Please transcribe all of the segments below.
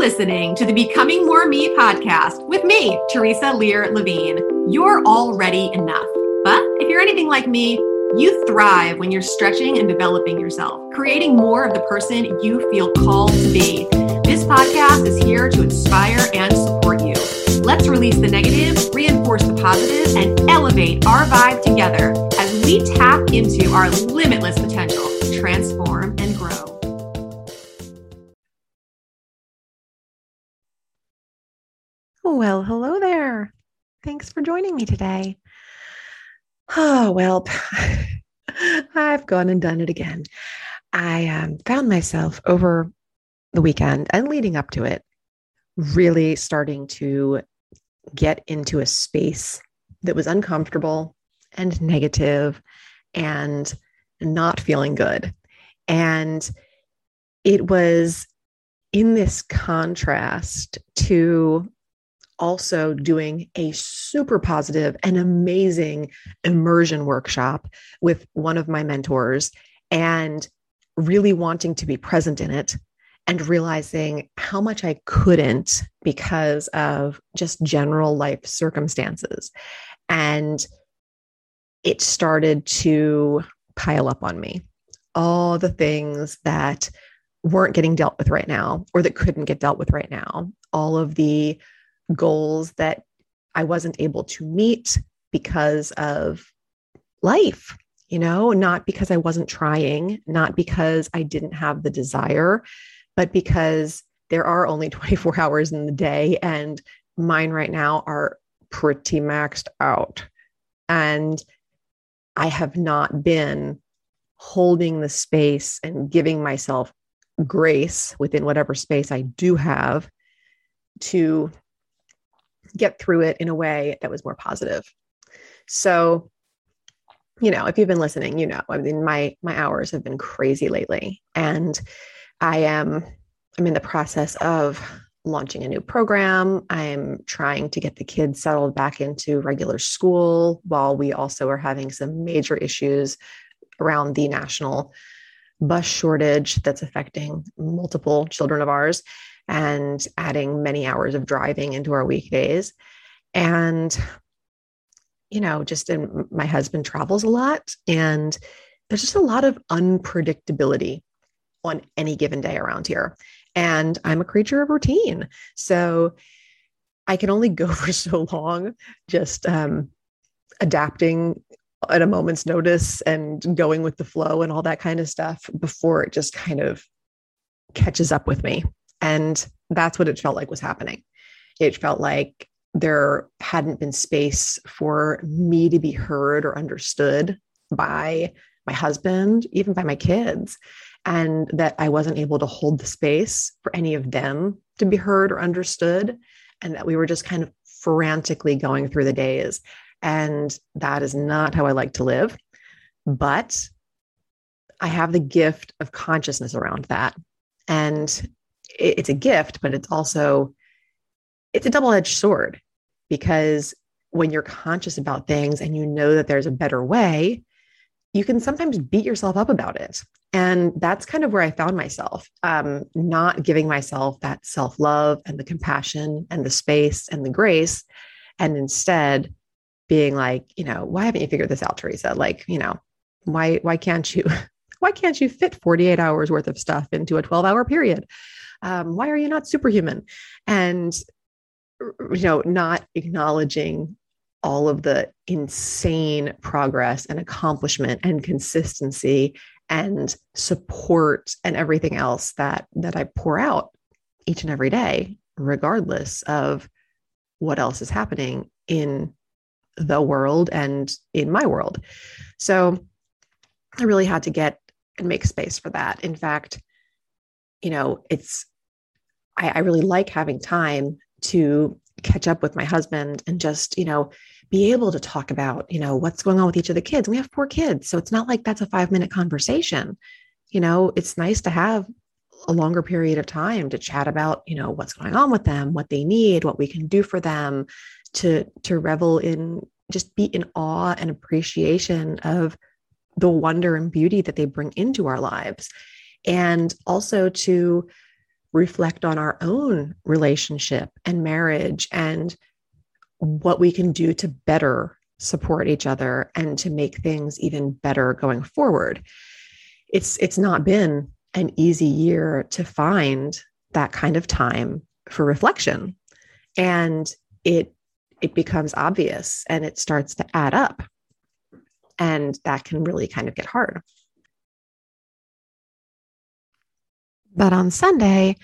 listening to the Becoming More Me podcast with me, Theresa Lear Levine. You're already enough. But if you're anything like me, you thrive when you're stretching and developing yourself, creating more of the person you feel called to be. This podcast is here to inspire and support you. Let's release the negative, reinforce the positive, and elevate our vibe together as we tap into our limitless potential transform and grow. Well, hello there. Thanks for joining me today. Oh, well, I've gone and done it again. I um, found myself over the weekend and leading up to it, really starting to get into a space that was uncomfortable and negative and not feeling good. And it was in this contrast to also doing a super positive and amazing immersion workshop with one of my mentors and really wanting to be present in it and realizing how much I couldn't because of just general life circumstances. And it started to pile up on me. All the things that weren't getting dealt with right now or that couldn't get dealt with right now, all of the goals that I wasn't able to meet because of life, you know, not because I wasn't trying, not because I didn't have the desire, but because there are only 24 hours in the day and mine right now are pretty maxed out. And I have not been holding the space and giving myself grace within whatever space I do have to get through it in a way that was more positive. So, you know, if you've been listening, you know, I mean, my my hours have been crazy lately, and I am I'm in the process of launching a new program. I'm trying to get the kids settled back into regular school while we also are having some major issues around the national bus shortage that's affecting multiple children of ours and adding many hours of driving into our weekdays. And, you know, just in, my husband travels a lot and there's just a lot of unpredictability on any given day around here. And I'm a creature of routine. So I can only go for so long just um, adapting at a moment's notice and going with the flow and all that kind of stuff before it just kind of catches up with me. And that's what it felt like was happening. It felt like there hadn't been space for me to be heard or understood by my husband, even by my kids, and that I wasn't able to hold the space for any of them to be heard or understood, and that we were just kind of frantically going through the days. And that is not how I like to live. But I have the gift of consciousness around that. And it's a gift, but it's also it's a double-edged sword because when you're conscious about things and you know that there's a better way, you can sometimes beat yourself up about it. And that's kind of where I found myself, um, not giving myself that self love and the compassion and the space and the grace. And instead being like, you know, why haven't you figured this out, Theresa? Like, you know, why, why can't you, why can't you fit 48 hours worth of stuff into a 12 hour period? Um, why are you not superhuman and you know not acknowledging all of the insane progress and accomplishment and consistency and support and everything else that that I pour out each and every day regardless of what else is happening in the world and in my world. So I really had to get and make space for that. In fact, you know, it's I, I really like having time to catch up with my husband and just, you know, be able to talk about, you know, what's going on with each of the kids. We have four kids. So it's not like that's a five minute conversation. You know, it's nice to have a longer period of time to chat about, you know, what's going on with them, what they need, what we can do for them, to to revel in just be in awe and appreciation of the wonder and beauty that they bring into our lives. And also to reflect on our own relationship and marriage and what we can do to better support each other and to make things even better going forward. It's it's not been an easy year to find that kind of time for reflection. And it it becomes obvious and it starts to add up. And that can really kind of get hard. But on Sunday,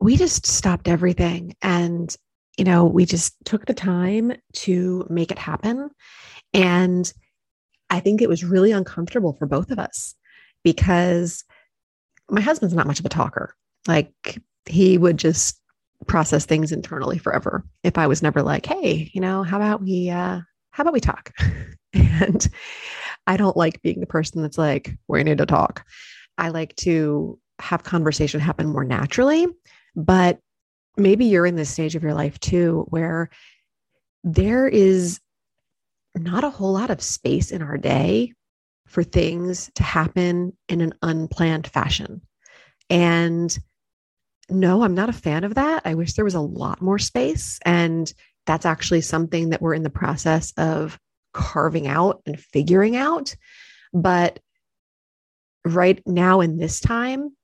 we just stopped everything and you know we just took the time to make it happen. And i think it was really uncomfortable for both of us because my husband's not much of a talker. Like he would just process things internally forever if i was never like hey you know how about we uh how about we talk? And i don't like being the person that's like we need to talk. I like to have conversation happen more naturally but maybe you're in this stage of your life too where there is not a whole lot of space in our day for things to happen in an unplanned fashion and no, I'm not a fan of that. I wish there was a lot more space. And that's actually something that we're in the process of carving out and figuring out. But right now, in this time,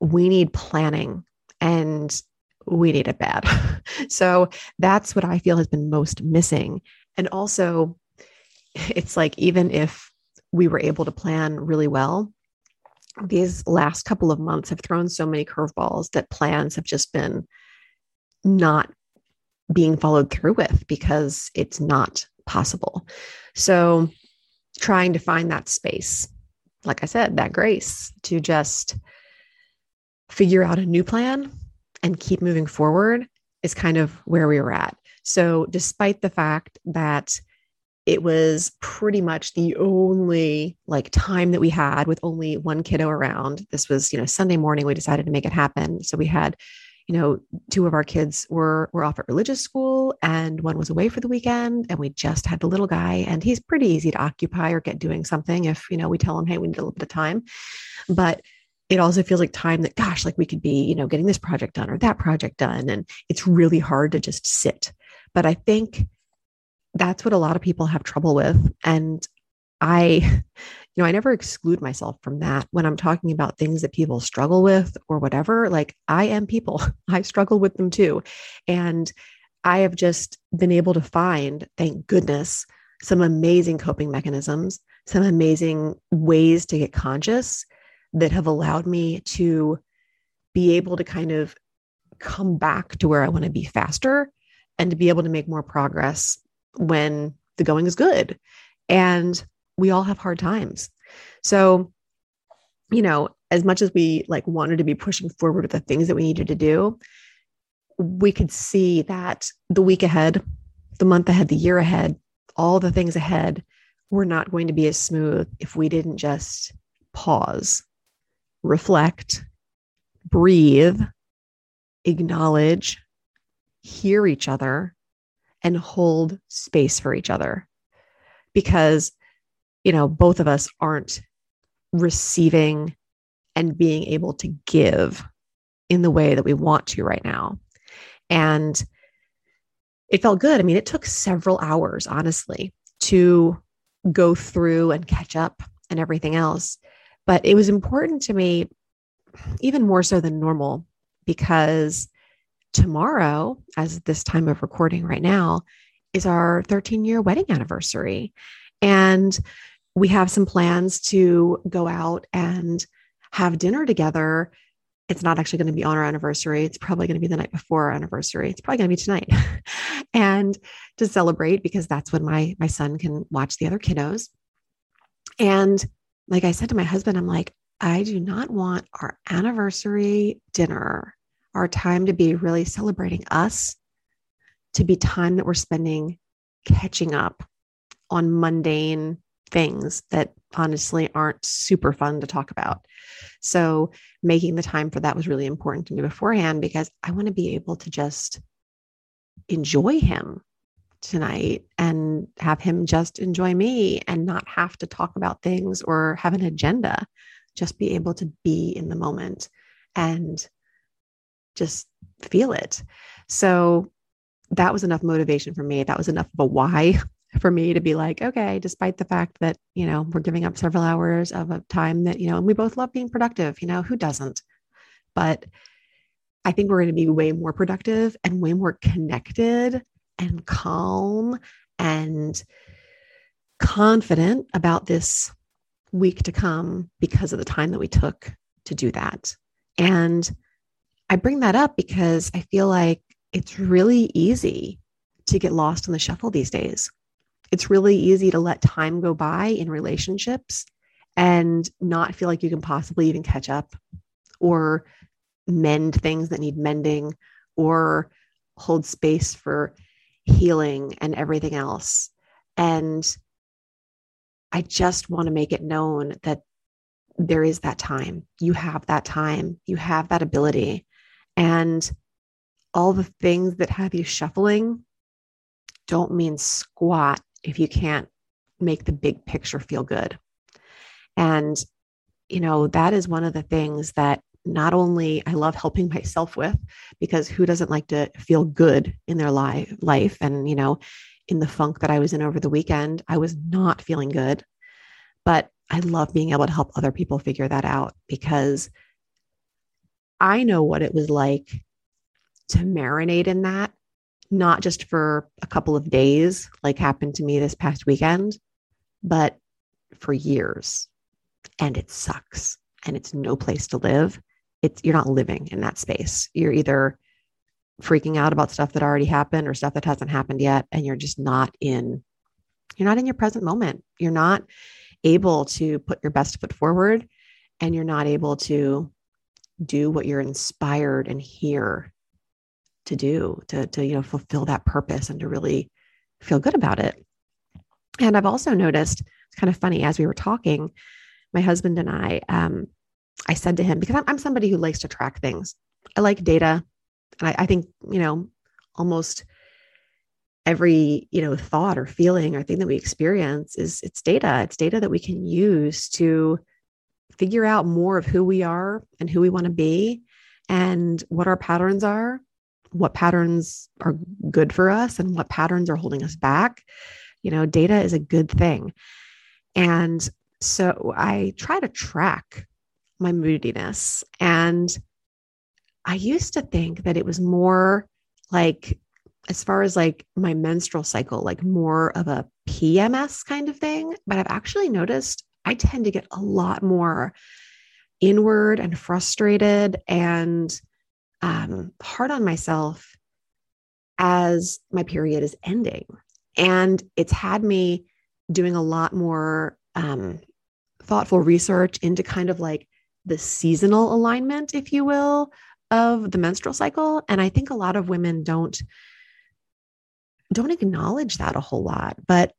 we need planning and we need it bad. so that's what I feel has been most missing. And also, it's like, even if we were able to plan really well, these last couple of months have thrown so many curveballs that plans have just been not being followed through with because it's not possible. So, trying to find that space, like I said, that grace to just figure out a new plan and keep moving forward is kind of where we were at. So, despite the fact that it was pretty much the only like time that we had with only one kiddo around. This was, you know, Sunday morning we decided to make it happen. So we had, you know, two of our kids were were off at religious school and one was away for the weekend and we just had the little guy and he's pretty easy to occupy or get doing something if, you know, we tell him, "Hey, we need a little bit of time." But it also feels like time that gosh, like we could be, you know, getting this project done or that project done and it's really hard to just sit. But I think that's what a lot of people have trouble with. And I, you know, I never exclude myself from that when I'm talking about things that people struggle with or whatever. Like I am people, I struggle with them too. And I have just been able to find, thank goodness, some amazing coping mechanisms, some amazing ways to get conscious that have allowed me to be able to kind of come back to where I want to be faster and to be able to make more progress when the going is good. And we all have hard times. So, you know, as much as we like wanted to be pushing forward with the things that we needed to do, we could see that the week ahead, the month ahead, the year ahead, all the things ahead were not going to be as smooth if we didn't just pause, reflect, breathe, acknowledge, hear each other, and hold space for each other. Because you know both of us aren't receiving and being able to give in the way that we want to right now. And it felt good. I mean it took several hours honestly to go through and catch up and everything else but it was important to me even more so than normal because tomorrow, as this time of recording right now, is our 13 year wedding anniversary. And we have some plans to go out and have dinner together. It's not actually going to be on our anniversary. It's probably going to be the night before our anniversary. It's probably going to be tonight. and to celebrate because that's when my my son can watch the other kiddos. And like I said to my husband, I'm like, I do not want our anniversary dinner our time to be really celebrating us, to be time that we're spending catching up on mundane things that honestly aren't super fun to talk about. So, making the time for that was really important to me beforehand because I want to be able to just enjoy him tonight and have him just enjoy me and not have to talk about things or have an agenda, just be able to be in the moment and just feel it. So that was enough motivation for me. That was enough of a why for me to be like, okay, despite the fact that, you know, we're giving up several hours of a time that, you know, and we both love being productive, you know, who doesn't? But I think we're going to be way more productive and way more connected and calm and confident about this week to come because of the time that we took to do that. And I bring that up because I feel like it's really easy to get lost in the shuffle these days. It's really easy to let time go by in relationships and not feel like you can possibly even catch up or mend things that need mending or hold space for healing and everything else. And I just want to make it known that there is that time. You have that time. You have that ability. And all the things that have you shuffling don't mean squat if you can't make the big picture feel good. And, you know, that is one of the things that not only I love helping myself with, because who doesn't like to feel good in their life, life? And, you know, in the funk that I was in over the weekend, I was not feeling good. But I love being able to help other people figure that out because I know what it was like to marinate in that, not just for a couple of days, like happened to me this past weekend, but for years. And it sucks and it's no place to live. It's you're not living in that space. You're either freaking out about stuff that already happened or stuff that hasn't happened yet and you're just not in you're not in your present moment. You're not able to put your best foot forward and you're not able to do what you're inspired and here to do to, to you know fulfill that purpose and to really feel good about it and i've also noticed it's kind of funny as we were talking my husband and i um, i said to him because I'm, I'm, somebody who likes to track things. I like data. And I, I think you know almost every you know thought or feeling or thing that we experience is it's data. It's data that we can use to figure out more of who we are and who we want to be and what our patterns are what patterns are good for us and what patterns are holding us back. You know data is a good thing. And so i try to track my moodiness and i used to think that it was more like as far as like my menstrual cycle, like more of a PMS kind of thing. But I've actually noticed I tend to get a lot more inward and frustrated and um, hard on myself as my period is ending. And it's had me doing a lot more um, thoughtful research into kind of like the seasonal alignment, if you will, of the menstrual cycle. And I think a lot of women don't don't acknowledge that a whole lot. But,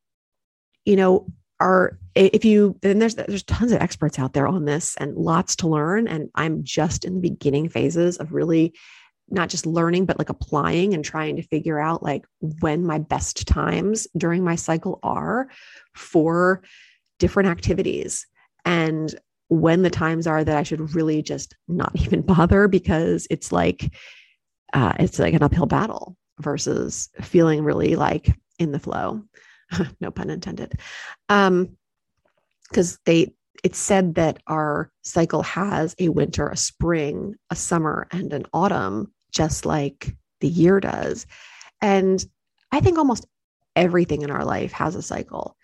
you know, are if you then there's there's tons of experts out there on this and lots to learn. And I'm just in the beginning phases of really not just learning, but like applying and trying to figure out like when my best times during my cycle are for different activities and when the times are that I should really just not even bother because it's like uh, it's like an uphill battle versus feeling really like in the flow. no pun intended. Um, because they it's said that our cycle has a winter, a spring, a summer, and an autumn, just like the year does. And I think almost everything in our life has a cycle.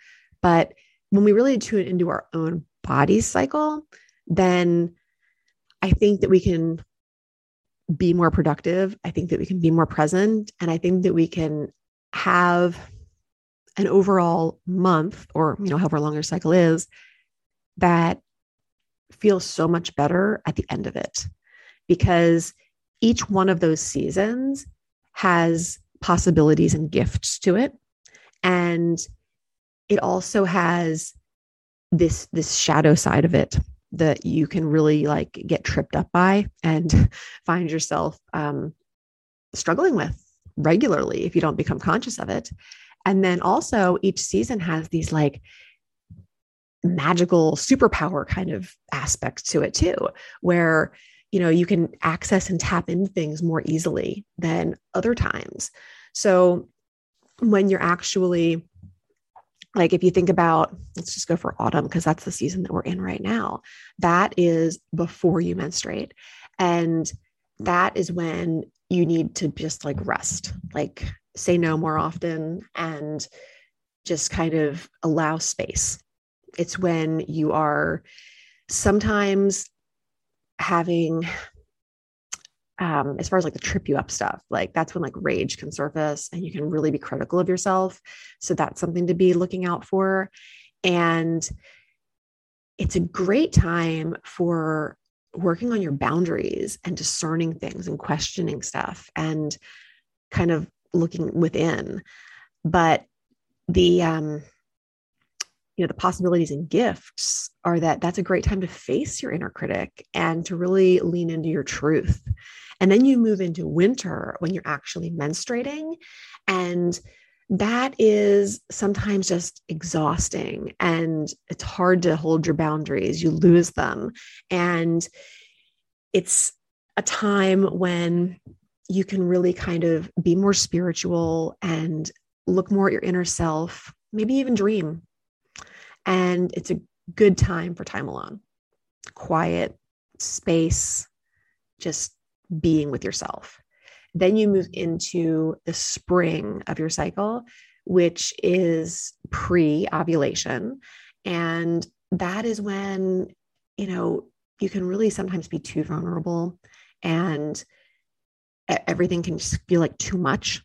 But when we really tune into our own body's cycle, then I think that we can be more productive. I think that we can be more present. And I think that we can have an overall month or, you know, however long your cycle is that feels so much better at the end of it because each one of those seasons has possibilities and gifts to it. And it also has this this shadow side of it that you can really like get tripped up by and find yourself um, struggling with regularly if you don't become conscious of it. And then also, each season has these like magical superpower kind of aspects to it too, where you know, you can access and tap into things more easily than other times. So when you're actually like if you think about let's just go for autumn because that's the season that we're in right now. That is before you menstruate and that is when you need to just like rest like say no more often and just kind of allow space. It's when you are sometimes having um, as far as like the trip you up stuff, like that's when like rage can surface and you can really be critical of yourself. So that's something to be looking out for. And it's a great time for working on your boundaries and discerning things and questioning stuff and kind of looking within. But the, um, you know the possibilities and gifts are that that's a great time to face your inner critic and to really lean into your truth and then you move into winter when you're actually menstruating and that is sometimes just exhausting and it's hard to hold your boundaries you lose them. And it's a time when you can really kind of be more spiritual and look more at your inner self maybe even dream. And it's a good time for time alone, quiet space, just being with yourself. Then you move into the spring of your cycle, which is pre ovulation. And that is when, you know, you can really sometimes be too vulnerable and everything can just feel like too much.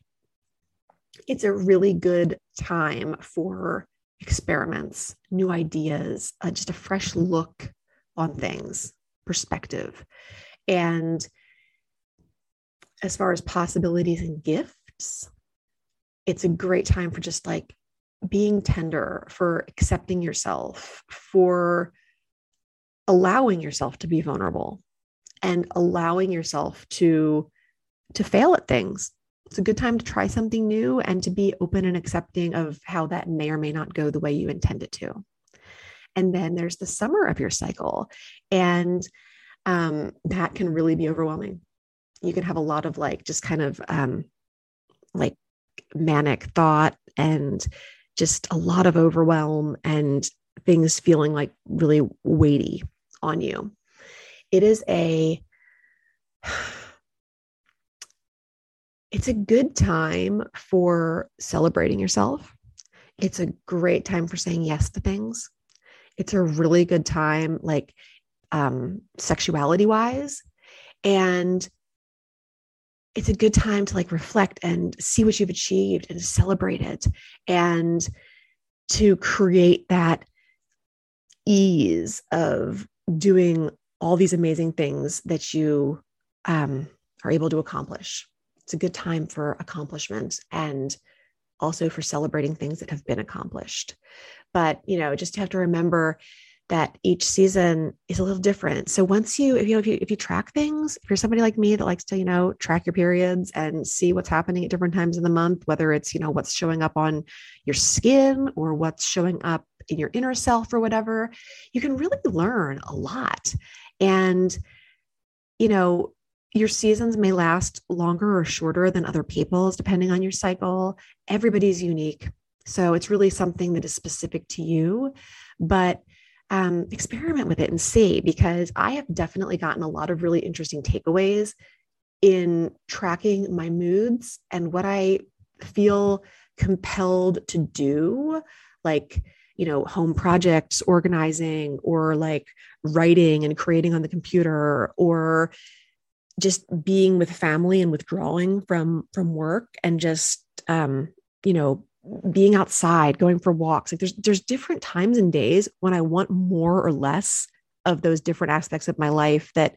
It's a really good time for experiments, new ideas, uh, just a fresh look on things, perspective. And as far as possibilities and gifts, it's a great time for just like being tender, for accepting yourself, for allowing yourself to be vulnerable and allowing yourself to to fail at things it's a good time to try something new and to be open and accepting of how that may or may not go the way you intend it to. And then there's the summer of your cycle, and um, that can really be overwhelming. You can have a lot of like just kind of um, like manic thought and just a lot of overwhelm and things feeling like really weighty on you. It is a it's a good time for celebrating yourself. It's a great time for saying yes to things. It's a really good time, like um, sexuality wise. And it's a good time to like reflect and see what you've achieved and celebrate it and to create that ease of doing all these amazing things that you um, are able to accomplish it's a good time for accomplishment and also for celebrating things that have been accomplished. But, you know, just have to remember that each season is a little different. So once you, if you know, if you if you track things, if you're somebody like me that likes to, you know, track your periods and see what's happening at different times in the month, whether it's, you know, what's showing up on your skin or what's showing up in your inner self or whatever, you can really learn a lot. And, you know, your seasons may last longer or shorter than other people's, depending on your cycle. Everybody's unique. So it's really something that is specific to you, but um, experiment with it and see because I have definitely gotten a lot of really interesting takeaways in tracking my moods and what I feel compelled to do, like, you know, home projects, organizing, or like writing and creating on the computer, or just being with family and withdrawing from from work and just um you know being outside going for walks like there's there's different times and days when i want more or less of those different aspects of my life that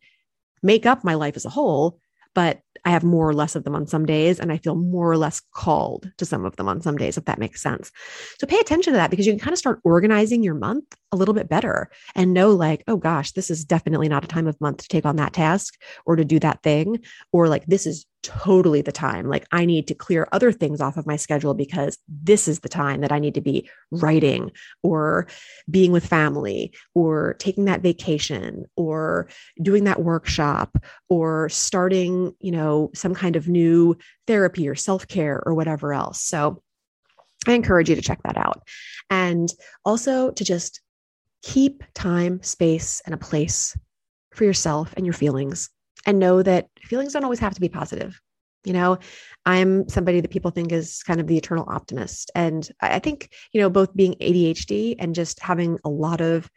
make up my life as a whole but i have more or less of them on some days and i feel more or less called to some of them on some days if that makes sense. So pay attention to that because you can kind of start organizing your month a little bit better and know, like, oh gosh, this is definitely not a time of month to take on that task or to do that thing. Or like, this is totally the time. Like, I need to clear other things off of my schedule because this is the time that I need to be writing or being with family or taking that vacation or doing that workshop or starting, you know, some kind of new therapy or self care or whatever else. So, I encourage you to check that out. And also to just keep time, space, and a place for yourself and your feelings. And know that feelings don't always have to be positive. You know, I'm somebody that people think is kind of the eternal optimist. And I think, you know, both being ADHD and just having a lot of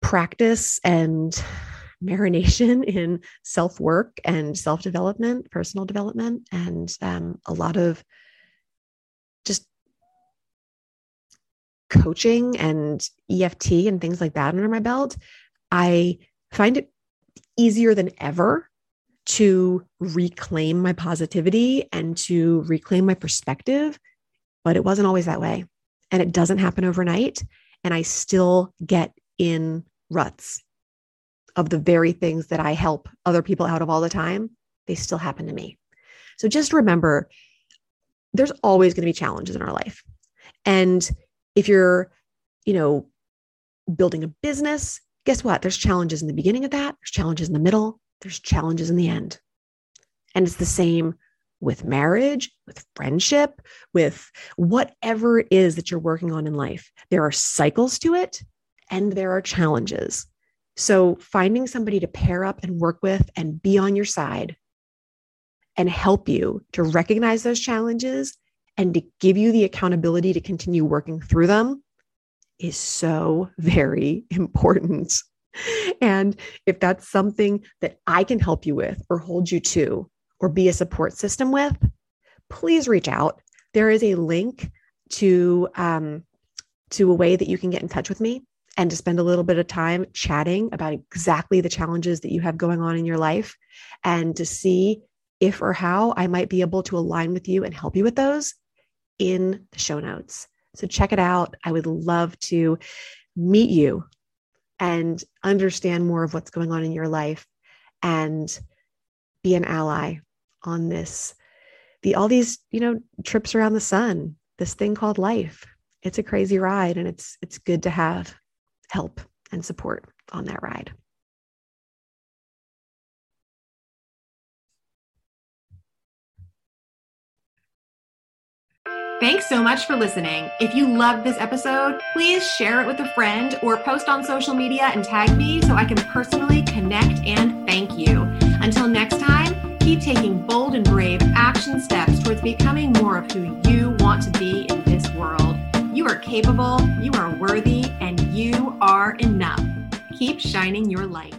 practice and marination in self work and self development, personal development, and um, a lot of just coaching and EFT and things like that under my belt, I find it easier than ever to reclaim my positivity and to reclaim my perspective. But it wasn't always that way. And it doesn't happen overnight. And I still get in ruts of the very things that I help other people out of all the time. They still happen to me. So just remember there's always going to be challenges in our life. And if you're, you know, building a business, guess what? There's challenges in the beginning of that, there's challenges in the middle, there's challenges in the end. And it's the same with marriage, with friendship, with whatever it is that you're working on in life. There are cycles to it and there are challenges. So finding somebody to pair up and work with and be on your side and help you to recognize those challenges and to give you the accountability to continue working through them is so very important. And if that's something that I can help you with or hold you to or be a support system with, please reach out. There is a link to um, to a way that you can get in touch with me and to spend a little bit of time chatting about exactly the challenges that you have going on in your life and to see if or how I might be able to align with you and help you with those in the show notes. So check it out. I would love to meet you and understand more of what's going on in your life and be an ally on this the all these you know trips around the sun this thing called life it's a crazy ride and it's it's good to have help and support on that ride Thanks so much for listening. If you loved this episode, please share it with a friend or post on social media and tag me so I can personally connect and thank you. Until next time, keep taking bold and brave action steps towards becoming more of who you want to be in this world. You are capable, you are worthy, and you are enough. Keep shining your light.